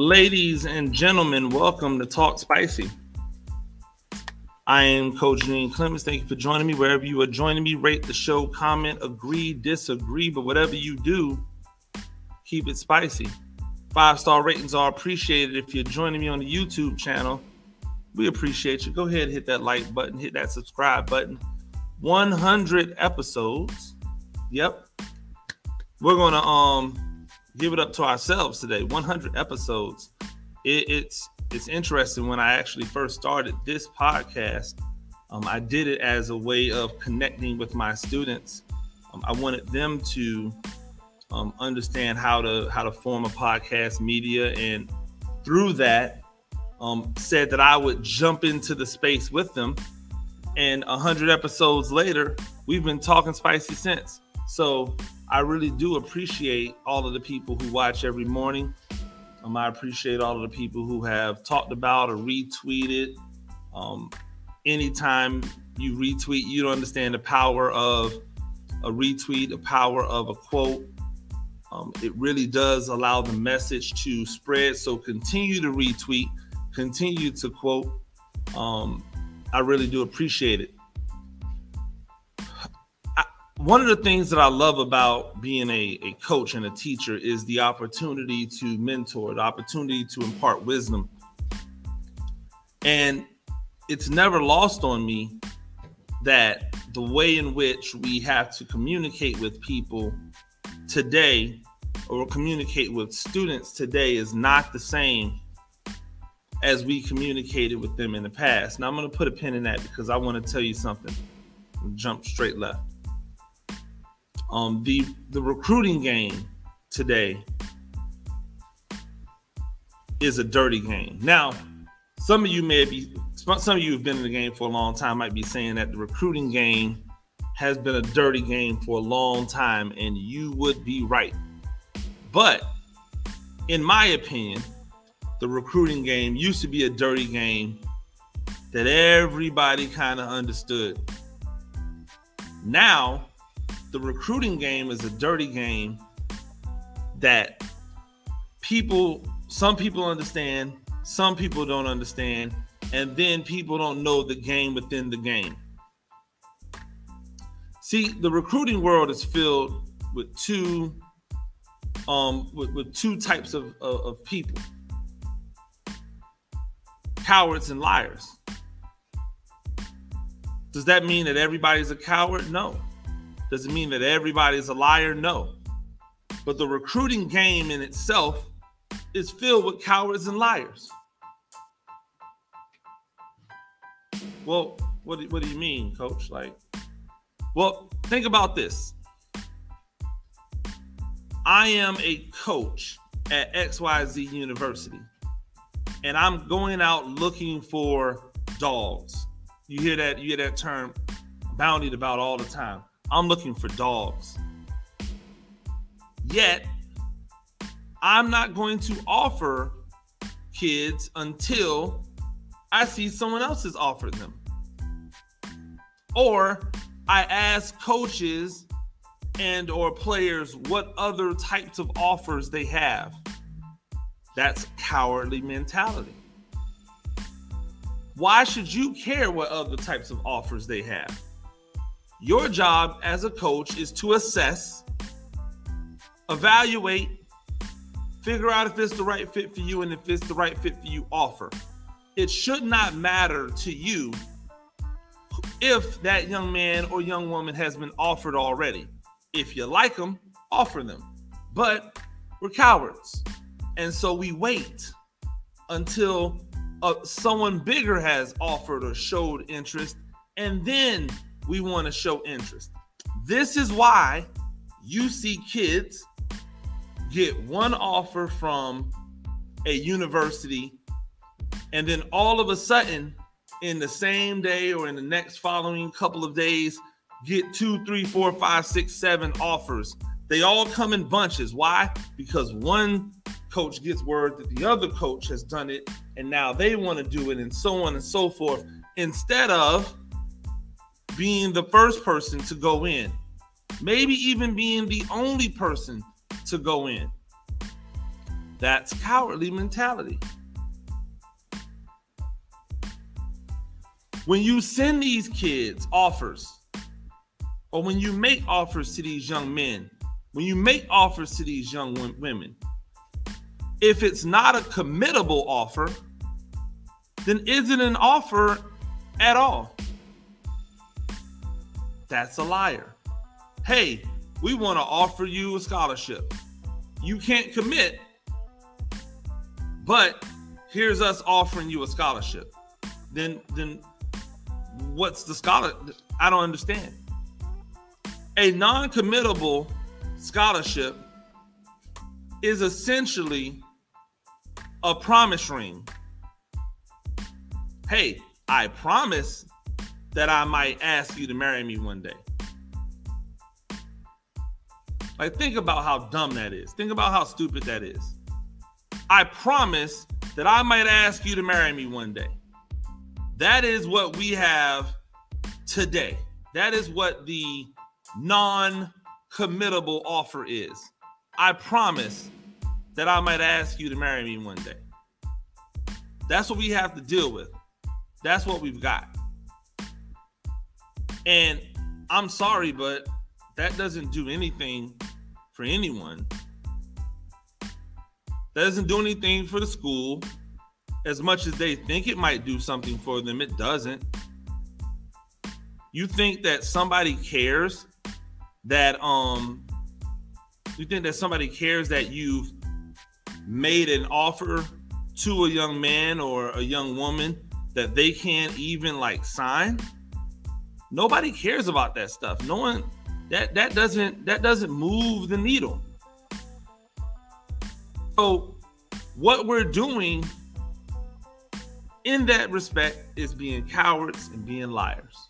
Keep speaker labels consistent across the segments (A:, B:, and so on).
A: Ladies and gentlemen, welcome to Talk Spicy. I am Coach Gene Clemens. Thank you for joining me. Wherever you are joining me, rate the show, comment, agree, disagree, but whatever you do, keep it spicy. Five star ratings are appreciated. If you're joining me on the YouTube channel, we appreciate you. Go ahead hit that like button, hit that subscribe button. 100 episodes. Yep. We're going to um give it up to ourselves today. 100 episodes. It, it's it's interesting when I actually first started this podcast. Um, I did it as a way of connecting with my students. Um, I wanted them to um, understand how to how to form a podcast media, and through that, um, said that I would jump into the space with them. And a hundred episodes later, we've been talking spicy since. So I really do appreciate all of the people who watch every morning. Um, I appreciate all of the people who have talked about or retweeted. Um, anytime you retweet, you don't understand the power of a retweet, the power of a quote. Um, it really does allow the message to spread. So continue to retweet, continue to quote. Um, I really do appreciate it. One of the things that I love about being a, a coach and a teacher is the opportunity to mentor, the opportunity to impart wisdom. And it's never lost on me that the way in which we have to communicate with people today or communicate with students today is not the same as we communicated with them in the past. Now I'm going to put a pin in that because I want to tell you something. Jump straight left. Um, the the recruiting game today is a dirty game. Now, some of you may be some of you have been in the game for a long time might be saying that the recruiting game has been a dirty game for a long time, and you would be right. But in my opinion, the recruiting game used to be a dirty game that everybody kind of understood. Now, the recruiting game is a dirty game that people, some people understand, some people don't understand, and then people don't know the game within the game. See, the recruiting world is filled with two um, with, with two types of, of, of people cowards and liars. Does that mean that everybody's a coward? No. Does it mean that everybody's a liar? No. But the recruiting game in itself is filled with cowards and liars. Well, what do, what do you mean, coach? Like, well, think about this. I am a coach at XYZ University, and I'm going out looking for dogs. You hear that? You hear that term boundied about all the time. I'm looking for dogs. Yet, I'm not going to offer kids until I see someone else has offered them. Or I ask coaches and or players what other types of offers they have. That's cowardly mentality. Why should you care what other types of offers they have? Your job as a coach is to assess, evaluate, figure out if it's the right fit for you and if it's the right fit for you offer. It should not matter to you if that young man or young woman has been offered already. If you like them, offer them. But we're cowards. And so we wait until uh, someone bigger has offered or showed interest, and then we want to show interest. This is why you see kids get one offer from a university, and then all of a sudden, in the same day or in the next following couple of days, get two, three, four, five, six, seven offers. They all come in bunches. Why? Because one coach gets word that the other coach has done it and now they want to do it, and so on and so forth, instead of being the first person to go in, maybe even being the only person to go in. That's cowardly mentality. When you send these kids offers, or when you make offers to these young men, when you make offers to these young women, if it's not a committable offer, then is it an offer at all? That's a liar. Hey, we want to offer you a scholarship. You can't commit, but here's us offering you a scholarship. Then then what's the scholar? I don't understand. A non-committable scholarship is essentially a promise ring. Hey, I promise that I might ask you to marry me one day. Like, think about how dumb that is. Think about how stupid that is. I promise that I might ask you to marry me one day. That is what we have today. That is what the non committable offer is. I promise that I might ask you to marry me one day. That's what we have to deal with. That's what we've got. And I'm sorry, but that doesn't do anything for anyone. That doesn't do anything for the school. As much as they think it might do something for them, it doesn't. You think that somebody cares that um you think that somebody cares that you've made an offer to a young man or a young woman that they can't even like sign nobody cares about that stuff no one that that doesn't that doesn't move the needle so what we're doing in that respect is being cowards and being liars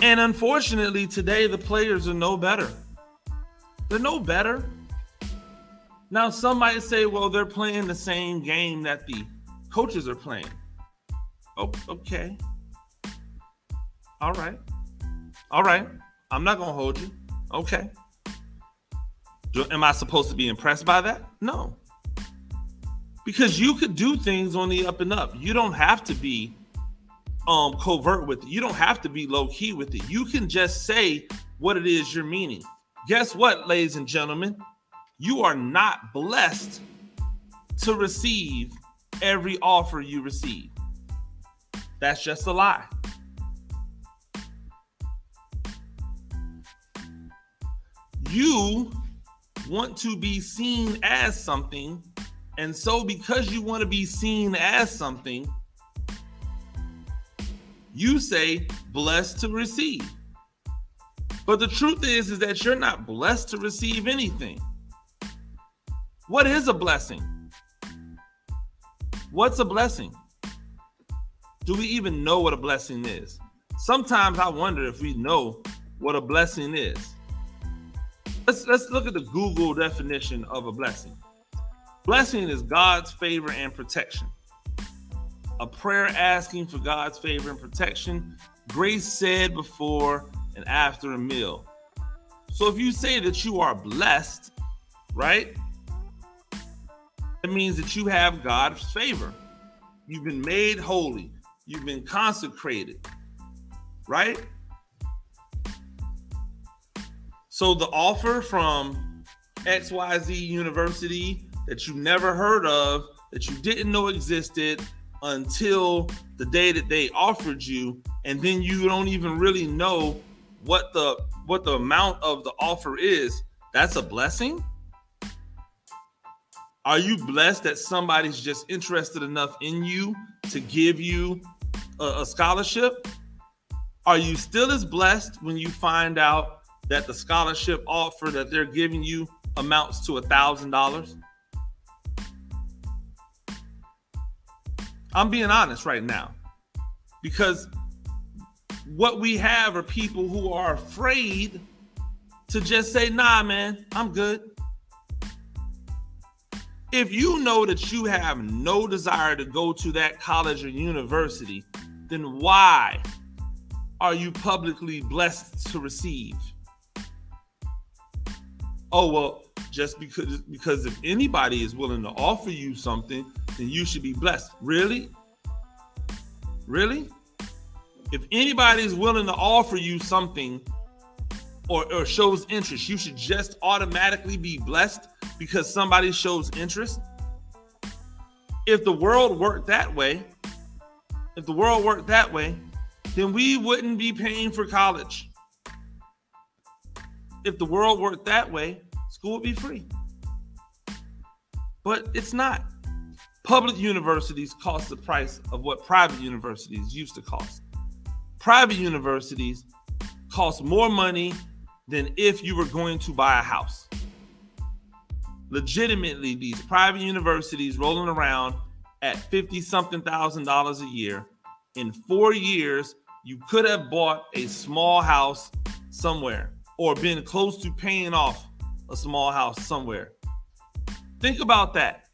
A: and unfortunately today the players are no better they're no better. Now, some might say, well, they're playing the same game that the coaches are playing. Oh, okay. All right. All right. I'm not going to hold you. Okay. Am I supposed to be impressed by that? No. Because you could do things on the up and up. You don't have to be um covert with it. You don't have to be low key with it. You can just say what it is you're meaning. Guess what, ladies and gentlemen? You are not blessed to receive every offer you receive. That's just a lie. You want to be seen as something, and so because you want to be seen as something, you say blessed to receive. But the truth is, is that you're not blessed to receive anything. What is a blessing? What's a blessing? Do we even know what a blessing is? Sometimes I wonder if we know what a blessing is. Let's let's look at the Google definition of a blessing. Blessing is God's favor and protection. A prayer asking for God's favor and protection. Grace said before and after a meal. So if you say that you are blessed, right? It means that you have God's favor. You've been made holy. You've been consecrated, right? So the offer from XYZ University that you never heard of, that you didn't know existed until the day that they offered you, and then you don't even really know what the what the amount of the offer is, that's a blessing? Are you blessed that somebody's just interested enough in you to give you a, a scholarship? Are you still as blessed when you find out that the scholarship offer that they're giving you amounts to a thousand dollars? I'm being honest right now because what we have are people who are afraid to just say, nah, man, I'm good. If you know that you have no desire to go to that college or university, then why are you publicly blessed to receive? oh well, just because because if anybody is willing to offer you something, then you should be blessed. Really? Really? If anybody is willing to offer you something or, or shows interest, you should just automatically be blessed because somebody shows interest. If the world worked that way, if the world worked that way, then we wouldn't be paying for college. If the world worked that way, school would be free. But it's not. Public universities cost the price of what private universities used to cost. Private universities cost more money than if you were going to buy a house. Legitimately, these private universities rolling around at 50 something thousand dollars a year. In four years, you could have bought a small house somewhere or been close to paying off a small house somewhere. Think about that.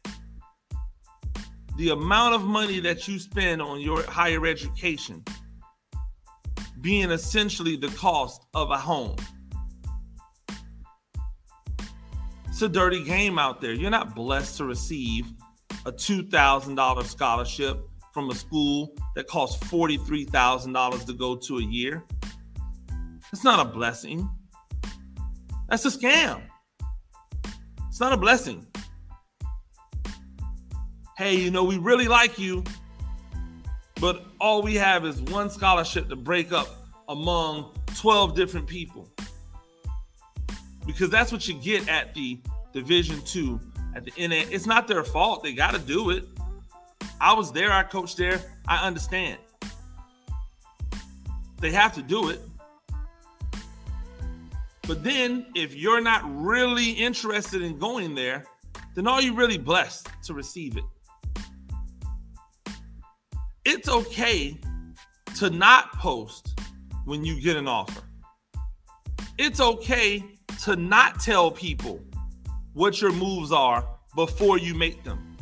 A: The amount of money that you spend on your higher education being essentially the cost of a home. It's a dirty game out there. You're not blessed to receive a $2,000 scholarship from a school that costs $43,000 to go to a year. It's not a blessing. That's a scam. It's not a blessing. Hey, you know, we really like you, but all we have is one scholarship to break up among 12 different people. Because that's what you get at the Division Two, at the NA. It's not their fault. They got to do it. I was there. I coached there. I understand. They have to do it. But then, if you're not really interested in going there, then are you really blessed to receive it? It's okay to not post when you get an offer. It's okay to not tell people what your moves are before you make them.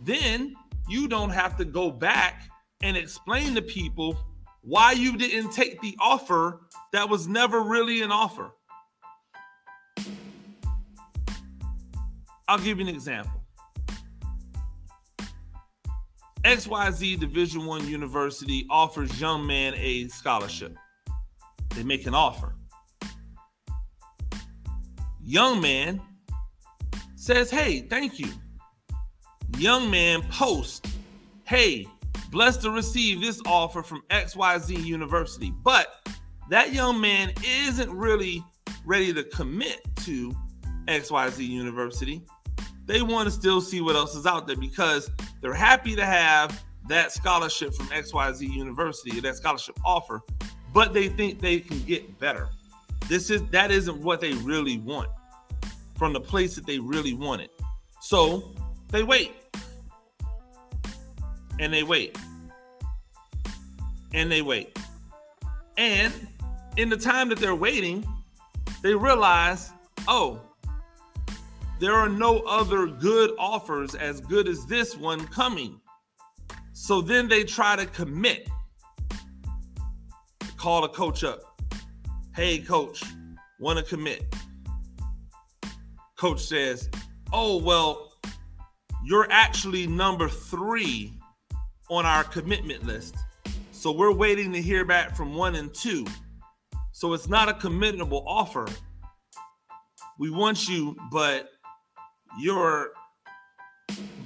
A: Then you don't have to go back and explain to people why you didn't take the offer that was never really an offer. I'll give you an example. XYZ Division 1 University offers young man a scholarship. They make an offer. Young man says, "Hey, thank you." Young man posts, "Hey, blessed to receive this offer from XYZ University." But that young man isn't really ready to commit to XYZ University they want to still see what else is out there because they're happy to have that scholarship from XYZ University, that scholarship offer, but they think they can get better. This is that isn't what they really want from the place that they really want it. So they wait. And they wait. And they wait. And in the time that they're waiting, they realize, oh, there are no other good offers as good as this one coming. So then they try to commit. Call the coach up. Hey, coach, want to commit. Coach says, Oh, well, you're actually number three on our commitment list. So we're waiting to hear back from one and two. So it's not a committable offer. We want you, but you're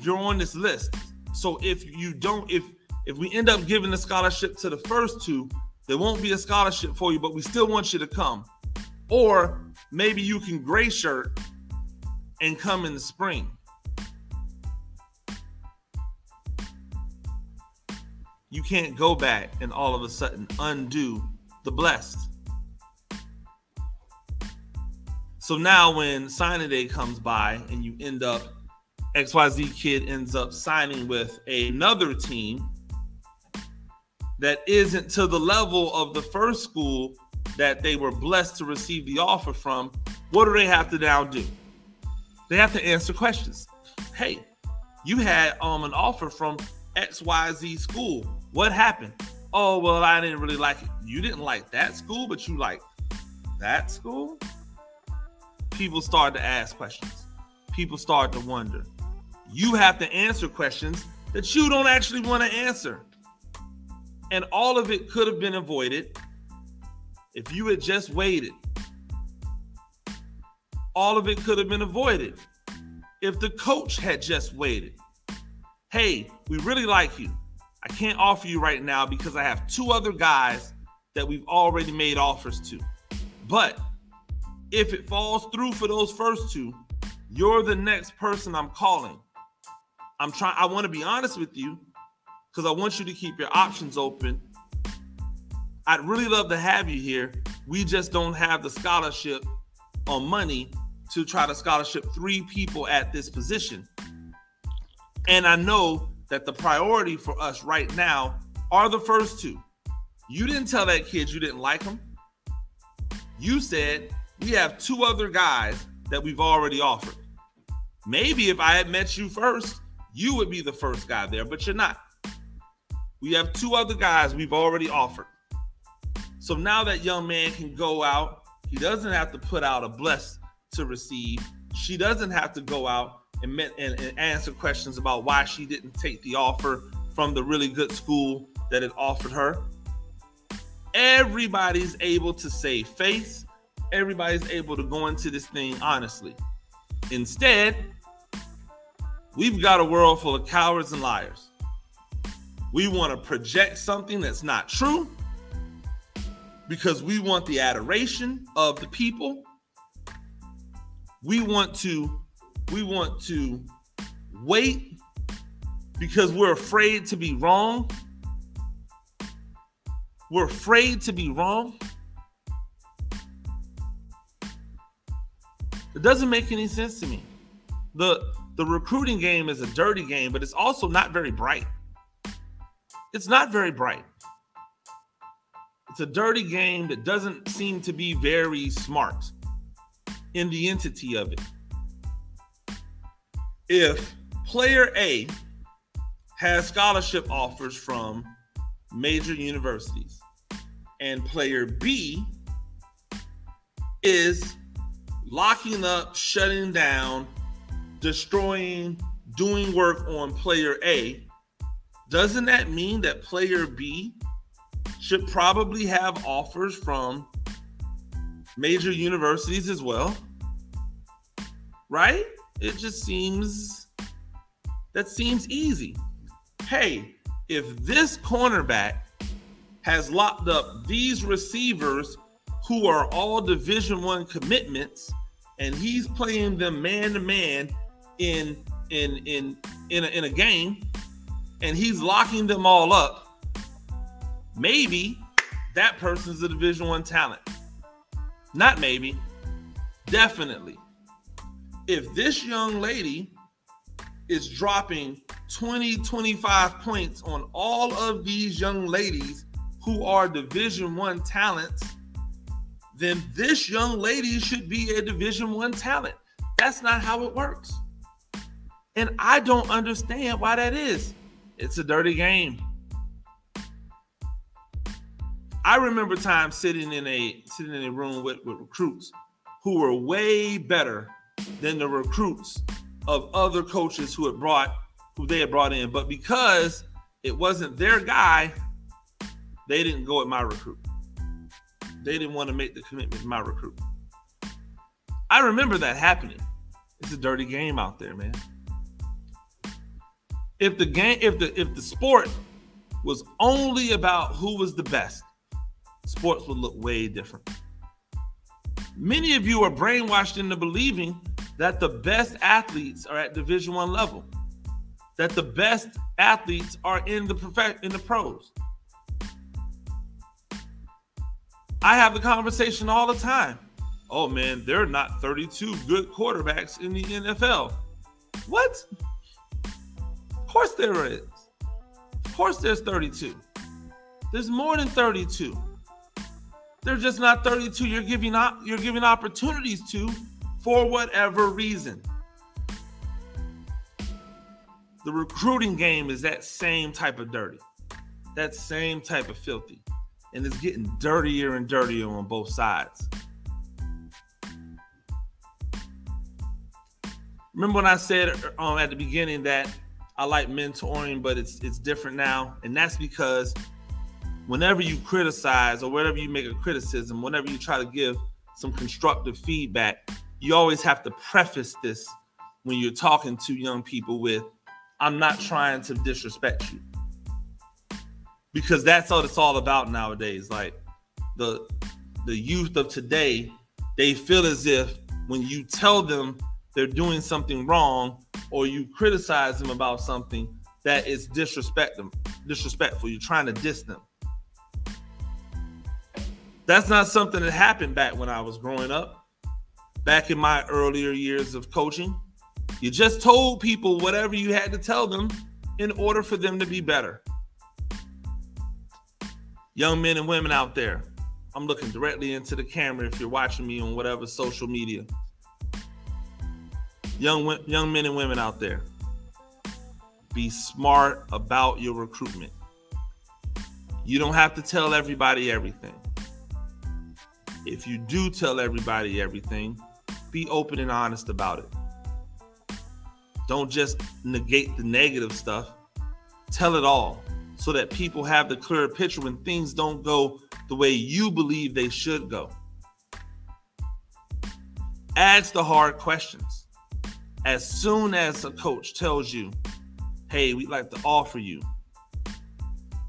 A: you're on this list. So if you don't, if if we end up giving the scholarship to the first two, there won't be a scholarship for you, but we still want you to come. Or maybe you can gray shirt and come in the spring. You can't go back and all of a sudden undo the blessed. So now when signing day comes by and you end up XYZ kid ends up signing with another team that isn't to the level of the first school that they were blessed to receive the offer from, what do they have to now do? They have to answer questions. Hey, you had um an offer from XYZ school. What happened? Oh, well, I didn't really like it. You didn't like that school, but you like that school? people start to ask questions. People start to wonder. You have to answer questions that you don't actually want to answer. And all of it could have been avoided if you had just waited. All of it could have been avoided if the coach had just waited. Hey, we really like you. I can't offer you right now because I have two other guys that we've already made offers to. But if it falls through for those first two, you're the next person I'm calling. I'm trying, I want to be honest with you because I want you to keep your options open. I'd really love to have you here. We just don't have the scholarship or money to try to scholarship three people at this position. And I know that the priority for us right now are the first two. You didn't tell that kid you didn't like him. You said we have two other guys that we've already offered. Maybe if I had met you first, you would be the first guy there, but you're not. We have two other guys we've already offered. So now that young man can go out, he doesn't have to put out a bless to receive. She doesn't have to go out and, met, and, and answer questions about why she didn't take the offer from the really good school that it offered her. Everybody's able to save face. Everybody's able to go into this thing honestly. Instead, we've got a world full of cowards and liars. We want to project something that's not true because we want the adoration of the people we want to we want to wait because we're afraid to be wrong. We're afraid to be wrong. It doesn't make any sense to me. The the recruiting game is a dirty game, but it's also not very bright. It's not very bright. It's a dirty game that doesn't seem to be very smart in the entity of it. If player A has scholarship offers from major universities and player B is locking up, shutting down, destroying, doing work on player A, doesn't that mean that player B should probably have offers from major universities as well? right? It just seems that seems easy. Hey, if this cornerback has locked up these receivers who are all division 1 commitments and he's playing them man to man in in in in a, in a game and he's locking them all up maybe that person's a division 1 talent not maybe. Definitely. If this young lady is dropping 20 25 points on all of these young ladies who are division 1 talents then this young lady should be a division 1 talent. That's not how it works. And i don't understand why that is. It's a dirty game i remember times sitting in a sitting in a room with, with recruits who were way better than the recruits of other coaches who had brought who they had brought in. But because it wasn't their guy, they didn't go at my recruit. They didn't want to make the commitment to my recruit. I remember that happening. It's a dirty game out there, man. If the game, if the if the sport was only about who was the best, sports would look way different. Many of you are brainwashed into believing that the best athletes are at division 1 level. That the best athletes are in the prof- in the pros. I have the conversation all the time. Oh man, there are not 32 good quarterbacks in the NFL. What? Of course there is. Of course there's 32. There's more than 32. They're just not 32 you're giving op- you're giving opportunities to for whatever reason. The recruiting game is that same type of dirty. That same type of filthy. And it's getting dirtier and dirtier on both sides. remember when I said um, at the beginning that I like mentoring, but it's it's different now, and that's because whenever you criticize or whenever you make a criticism, whenever you try to give some constructive feedback, you always have to preface this when you're talking to young people with, "I'm not trying to disrespect you," because that's what it's all about nowadays. Like the the youth of today, they feel as if when you tell them they're doing something wrong or you criticize them about something that is disrespect them, disrespectful. You're trying to diss them. That's not something that happened back when I was growing up. Back in my earlier years of coaching, you just told people whatever you had to tell them in order for them to be better. Young men and women out there, I'm looking directly into the camera if you're watching me on whatever social media young young men and women out there, be smart about your recruitment. You don't have to tell everybody everything. If you do tell everybody everything, be open and honest about it. Don't just negate the negative stuff. Tell it all so that people have the clearer picture when things don't go the way you believe they should go. Ask the hard questions as soon as a coach tells you, hey, we'd like to offer you,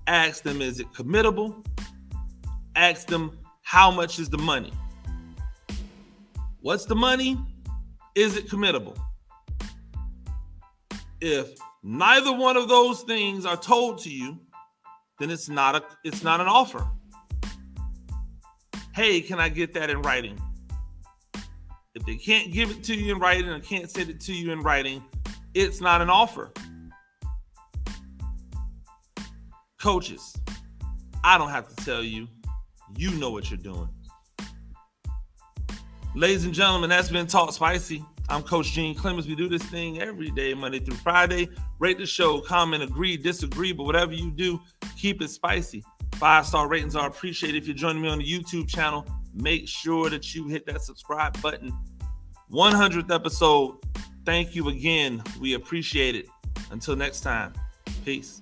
A: ask them, is it committable? Ask them, how much is the money? What's the money? Is it committable? If neither one of those things are told to you, then it's not a it's not an offer. Hey, can I get that in writing? If they can't give it to you in writing or can't send it to you in writing, it's not an offer. Coaches, I don't have to tell you, you know what you're doing. Ladies and gentlemen, that's been Talk Spicy. I'm Coach Gene Clemens. We do this thing every day, Monday through Friday. Rate the show, comment, agree, disagree, but whatever you do, keep it spicy. Five star ratings are appreciated. If you're joining me on the YouTube channel, make sure that you hit that subscribe button. 100th episode. Thank you again. We appreciate it. Until next time, peace.